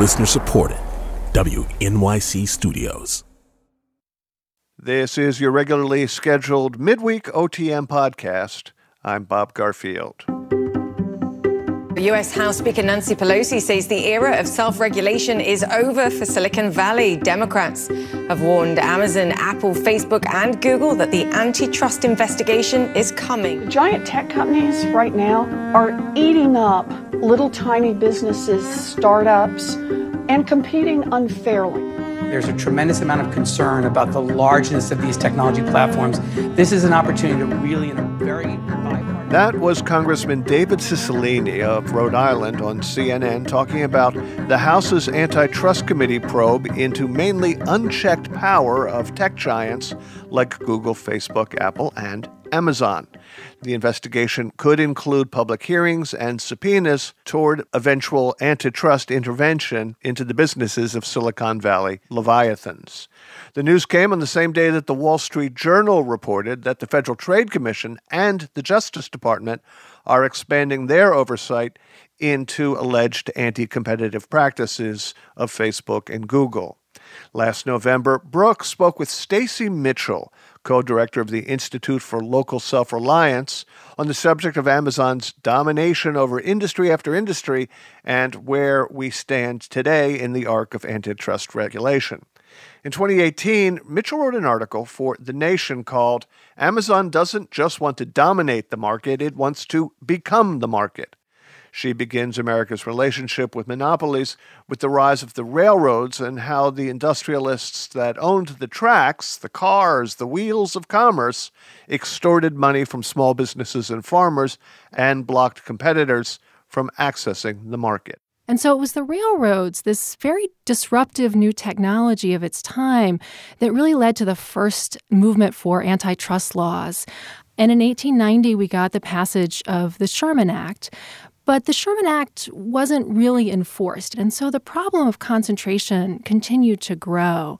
Listener supported. WNYC Studios. This is your regularly scheduled midweek OTM podcast. I'm Bob Garfield. U.S. House Speaker Nancy Pelosi says the era of self regulation is over for Silicon Valley. Democrats have warned Amazon, Apple, Facebook, and Google that the antitrust investigation is coming. Giant tech companies right now are eating up little tiny businesses, startups, and competing unfairly. There's a tremendous amount of concern about the largeness of these technology platforms. This is an opportunity to really, in a very that was Congressman David Cicilline of Rhode Island on CNN talking about the House's Antitrust Committee probe into mainly unchecked power of tech giants like Google, Facebook, Apple, and Amazon. The investigation could include public hearings and subpoenas toward eventual antitrust intervention into the businesses of Silicon Valley leviathans. The news came on the same day that the Wall Street Journal reported that the Federal Trade Commission and the Justice Department are expanding their oversight into alleged anti competitive practices of Facebook and Google. Last November, Brooke spoke with Stacy Mitchell, co director of the Institute for Local Self Reliance, on the subject of Amazon's domination over industry after industry and where we stand today in the arc of antitrust regulation. In 2018, Mitchell wrote an article for The Nation called Amazon Doesn't Just Want to Dominate the Market, It Wants to Become the Market. She begins America's relationship with monopolies with the rise of the railroads and how the industrialists that owned the tracks, the cars, the wheels of commerce, extorted money from small businesses and farmers and blocked competitors from accessing the market. And so it was the railroads, this very disruptive new technology of its time, that really led to the first movement for antitrust laws. And in 1890, we got the passage of the Sherman Act, but the Sherman Act wasn't really enforced, and so the problem of concentration continued to grow.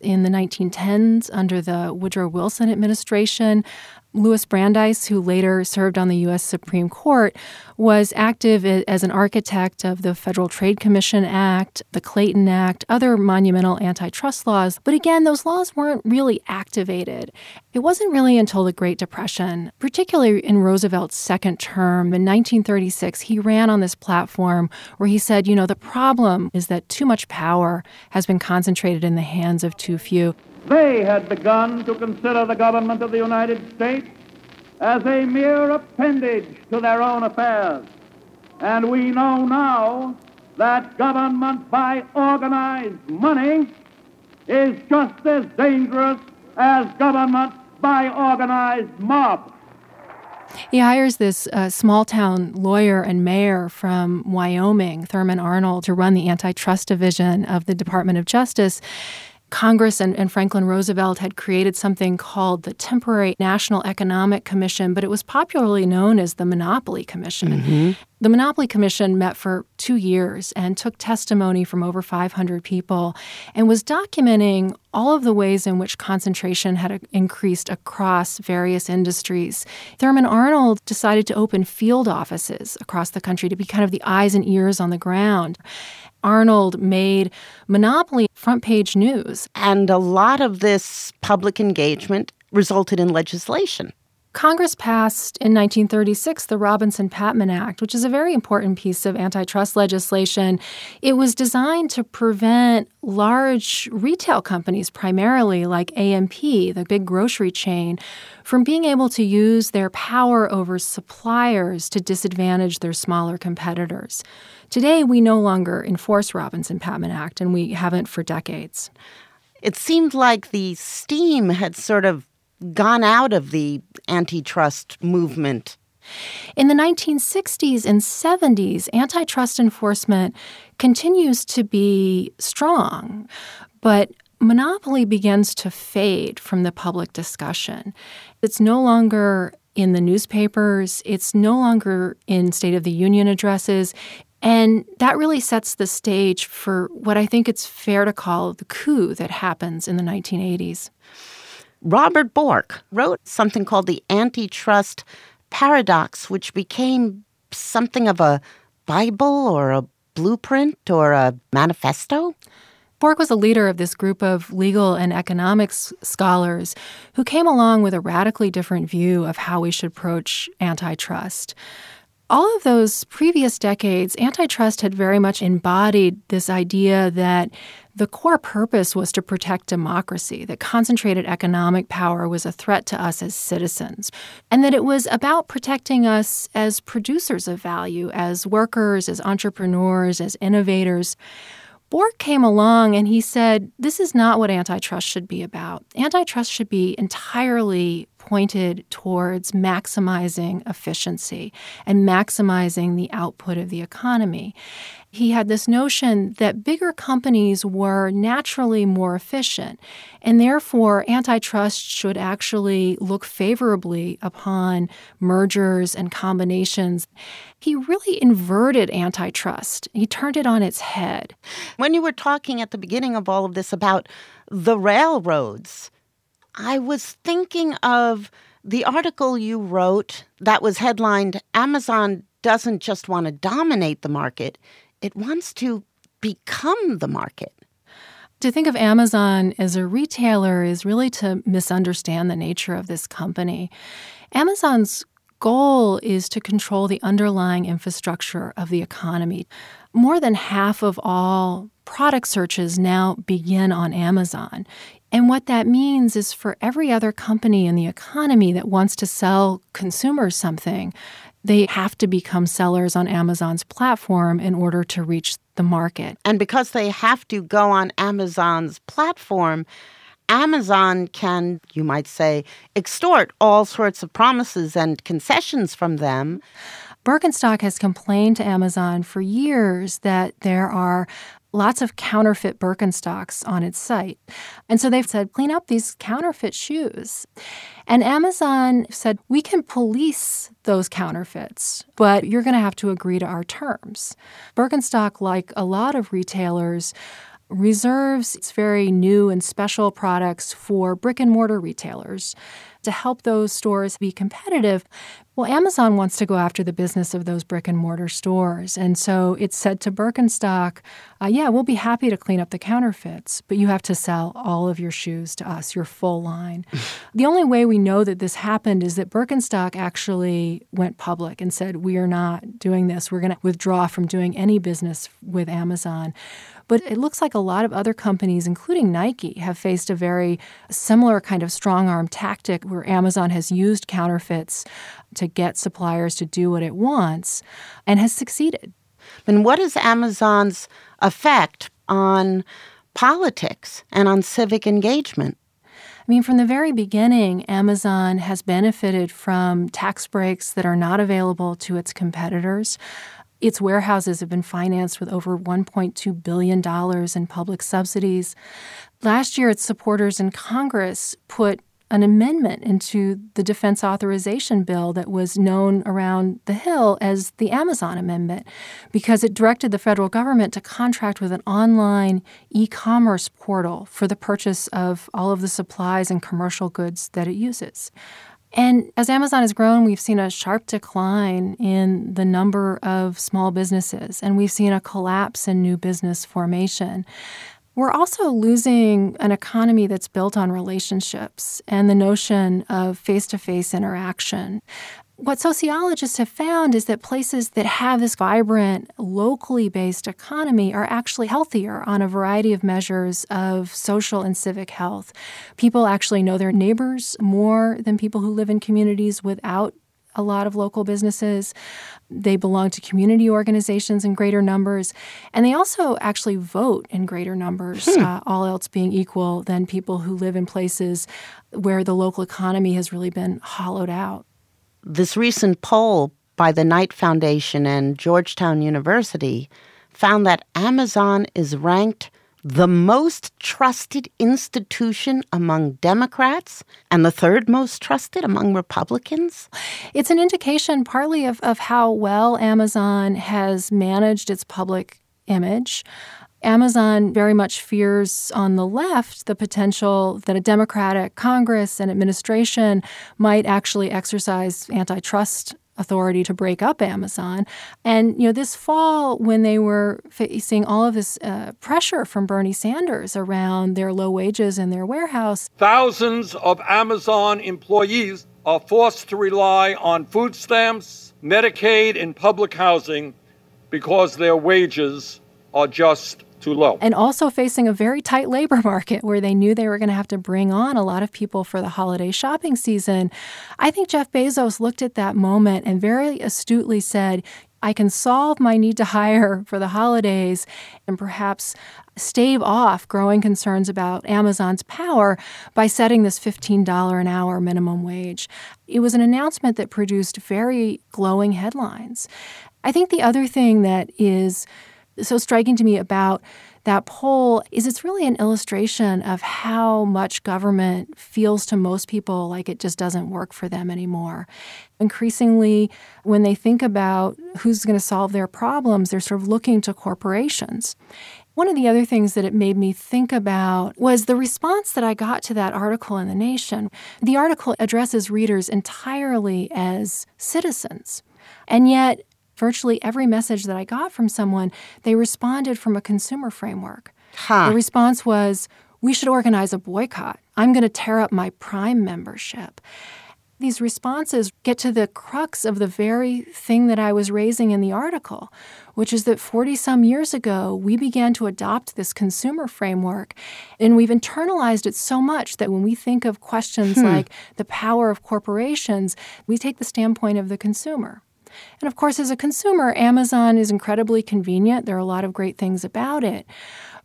In the 1910s, under the Woodrow Wilson administration, Louis Brandeis, who later served on the U.S. Supreme Court, was active as an architect of the Federal Trade Commission Act, the Clayton Act, other monumental antitrust laws. But again, those laws weren't really activated. It wasn't really until the Great Depression, particularly in Roosevelt's second term in 1936, he ran on this platform where he said, you know, the problem is that too much power has been concentrated in the hands of too few. They had begun to consider the government of the United States as a mere appendage to their own affairs. And we know now that government by organized money is just as dangerous as government by organized mob. He hires this uh, small town lawyer and mayor from Wyoming, Thurman Arnold, to run the antitrust division of the Department of Justice. Congress and, and, Franklin Roosevelt had created something called the Temporary National Economic Commission, but it was popularly known as the Monopoly Commission. Mm-hmm. The Monopoly Commission met for two years and took testimony from over 500 people and was documenting all of the ways in which concentration had increased across various industries. Thurman Arnold decided to open field offices across the country to be kind of the eyes and ears on the ground. Arnold made Monopoly front page news. And a lot of this public engagement resulted in legislation. Congress passed in 1936 the Robinson Patman Act, which is a very important piece of antitrust legislation. It was designed to prevent large retail companies, primarily like A&P, the big grocery chain, from being able to use their power over suppliers to disadvantage their smaller competitors. Today, we no longer enforce Robinson Patman Act, and we haven't for decades. It seemed like the steam had sort of gone out of the antitrust movement. In the 1960s and 70s, antitrust enforcement continues to be strong, but monopoly begins to fade from the public discussion. It's no longer in the newspapers, it's no longer in State of the Union addresses. And that really sets the stage for what I think it's fair to call the coup that happens in the 1980s. Robert Bork wrote something called the Antitrust Paradox, which became something of a Bible or a blueprint or a manifesto? Bork was a leader of this group of legal and economics scholars who came along with a radically different view of how we should approach antitrust. All of those previous decades, antitrust had very much embodied this idea that the core purpose was to protect democracy, that concentrated economic power was a threat to us as citizens, and that it was about protecting us as producers of value, as workers, as entrepreneurs, as innovators. Bork came along and he said, This is not what antitrust should be about. Antitrust should be entirely pointed towards maximizing efficiency and maximizing the output of the economy he had this notion that bigger companies were naturally more efficient, and therefore antitrust should actually look favorably upon mergers and combinations. He really inverted antitrust, he turned it on its head. When you were talking at the beginning of all of this about the railroads, I was thinking of the article you wrote that was headlined Amazon doesn't just want to dominate the market, it wants to become the market. To think of Amazon as a retailer is really to misunderstand the nature of this company. Amazon's goal is to control the underlying infrastructure of the economy. More than half of all product searches now begin on Amazon. And what that means is for every other company in the economy that wants to sell consumers something, they have to become sellers on Amazon's platform in order to reach the market. And because they have to go on Amazon's platform, Amazon can, you might say, extort all sorts of promises and concessions from them. Birkenstock has complained to Amazon for years that there are lots of counterfeit Birkenstocks on its site. And so they've said, clean up these counterfeit shoes. And Amazon said, we can police those counterfeits, but you're going to have to agree to our terms. Birkenstock, like a lot of retailers, reserves its very new and special products for brick and mortar retailers to help those stores be competitive. Well, Amazon wants to go after the business of those brick and mortar stores. And so it said to Birkenstock, uh, yeah, we'll be happy to clean up the counterfeits, but you have to sell all of your shoes to us, your full line. the only way we know that this happened is that Birkenstock actually went public and said, we are not doing this. We're going to withdraw from doing any business with Amazon. But it looks like a lot of other companies, including Nike, have faced a very similar kind of strong arm tactic where Amazon has used counterfeits to get suppliers to do what it wants and has succeeded. And what is Amazon's effect on politics and on civic engagement? I mean, from the very beginning, Amazon has benefited from tax breaks that are not available to its competitors. Its warehouses have been financed with over $1.2 billion in public subsidies. Last year, its supporters in Congress put an amendment into the defense authorization bill that was known around the Hill as the Amazon Amendment because it directed the federal government to contract with an online e commerce portal for the purchase of all of the supplies and commercial goods that it uses. And as Amazon has grown, we've seen a sharp decline in the number of small businesses, and we've seen a collapse in new business formation. We're also losing an economy that's built on relationships and the notion of face to face interaction. What sociologists have found is that places that have this vibrant, locally based economy are actually healthier on a variety of measures of social and civic health. People actually know their neighbors more than people who live in communities without a lot of local businesses. They belong to community organizations in greater numbers. And they also actually vote in greater numbers, hmm. uh, all else being equal, than people who live in places where the local economy has really been hollowed out. This recent poll by the Knight Foundation and Georgetown University found that Amazon is ranked the most trusted institution among Democrats and the third most trusted among Republicans? It's an indication partly of, of how well Amazon has managed its public image. Amazon very much fears on the left the potential that a Democratic Congress and administration might actually exercise antitrust authority to break up Amazon. And, you know, this fall, when they were facing all of this uh, pressure from Bernie Sanders around their low wages and their warehouse, thousands of Amazon employees are forced to rely on food stamps, Medicaid, and public housing because their wages are just too low. And also facing a very tight labor market where they knew they were going to have to bring on a lot of people for the holiday shopping season. I think Jeff Bezos looked at that moment and very astutely said, I can solve my need to hire for the holidays and perhaps stave off growing concerns about Amazon's power by setting this $15 an hour minimum wage. It was an announcement that produced very glowing headlines. I think the other thing that is so striking to me about that poll is it's really an illustration of how much government feels to most people like it just doesn't work for them anymore. Increasingly, when they think about who's going to solve their problems, they're sort of looking to corporations. One of the other things that it made me think about was the response that I got to that article in The Nation. The article addresses readers entirely as citizens. And yet, virtually every message that I got from someone, they responded from a consumer framework. Huh. The response was, we should organize a boycott. I'm going to tear up my Prime membership. These responses get to the crux of the very thing that I was raising in the article, which is that 40 some years ago, we began to adopt this consumer framework. And we've internalized it so much that when we think of questions hmm. like the power of corporations, we take the standpoint of the consumer. And of course, as a consumer, Amazon is incredibly convenient. There are a lot of great things about it.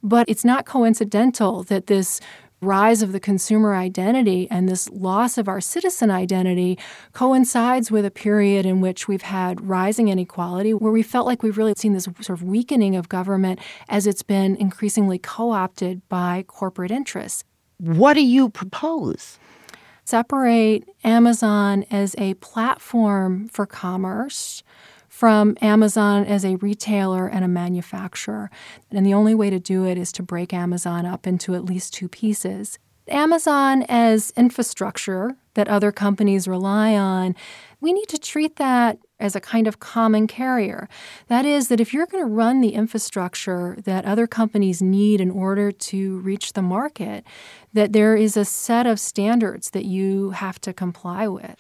But it's not coincidental that this rise of the consumer identity and this loss of our citizen identity coincides with a period in which we've had rising inequality, where we felt like we've really seen this sort of weakening of government as it's been increasingly co opted by corporate interests. What do you propose? Separate Amazon as a platform for commerce from Amazon as a retailer and a manufacturer. And the only way to do it is to break Amazon up into at least two pieces. Amazon as infrastructure that other companies rely on, we need to treat that as a kind of common carrier. That is, that if you're going to run the infrastructure that other companies need in order to reach the market, that there is a set of standards that you have to comply with.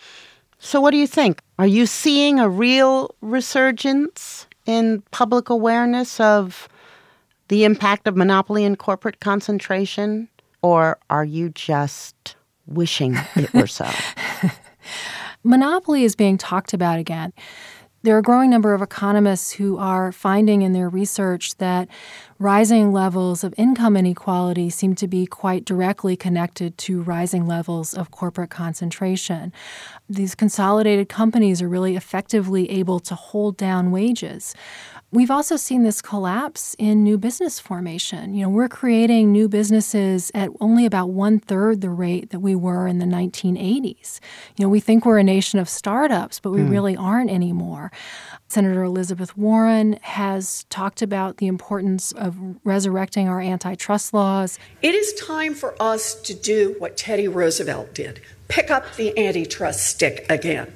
So, what do you think? Are you seeing a real resurgence in public awareness of the impact of monopoly and corporate concentration? Or are you just wishing it were so? Monopoly is being talked about again. There are a growing number of economists who are finding in their research that rising levels of income inequality seem to be quite directly connected to rising levels of corporate concentration. These consolidated companies are really effectively able to hold down wages. We've also seen this collapse in new business formation. You know, we're creating new businesses at only about one third the rate that we were in the 1980s. You know, we think we're a nation of startups, but we mm. really aren't anymore. Senator Elizabeth Warren has talked about the importance of resurrecting our antitrust laws. It is time for us to do what Teddy Roosevelt did pick up the antitrust stick again.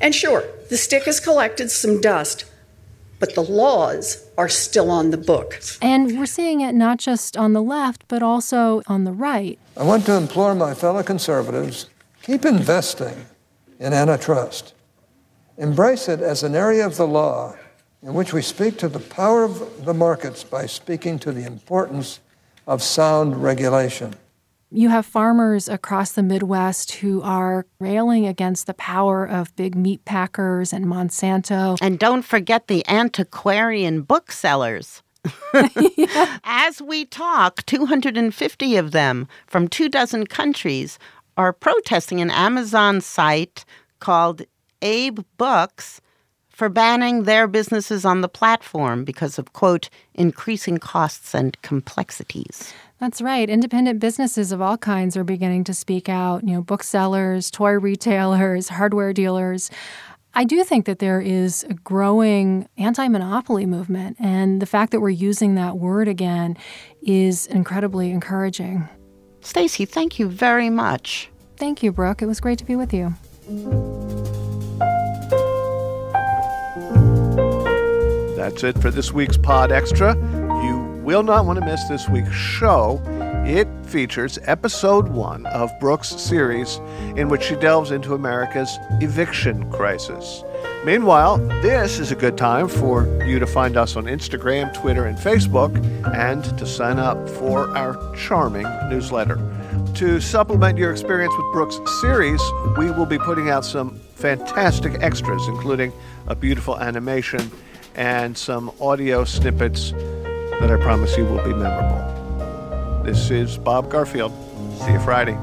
And sure, the stick has collected some dust, but the laws are still on the books. And we're seeing it not just on the left, but also on the right. I want to implore my fellow conservatives keep investing in antitrust. Embrace it as an area of the law in which we speak to the power of the markets by speaking to the importance of sound regulation. You have farmers across the Midwest who are railing against the power of big meat packers and Monsanto. And don't forget the antiquarian booksellers. As we talk, 250 of them from two dozen countries are protesting an Amazon site called Abe Books for banning their businesses on the platform because of, quote, increasing costs and complexities. That's right. Independent businesses of all kinds are beginning to speak out, you know, booksellers, toy retailers, hardware dealers. I do think that there is a growing anti monopoly movement, and the fact that we're using that word again is incredibly encouraging. Stacy, thank you very much. Thank you, Brooke. It was great to be with you. That's it for this week's Pod Extra. You will not want to miss this week's show. It features episode one of Brooke's series, in which she delves into America's eviction crisis. Meanwhile, this is a good time for you to find us on Instagram, Twitter, and Facebook, and to sign up for our charming newsletter. To supplement your experience with Brooke's series, we will be putting out some fantastic extras, including a beautiful animation and some audio snippets that I promise you will be memorable. This is Bob Garfield. See you Friday.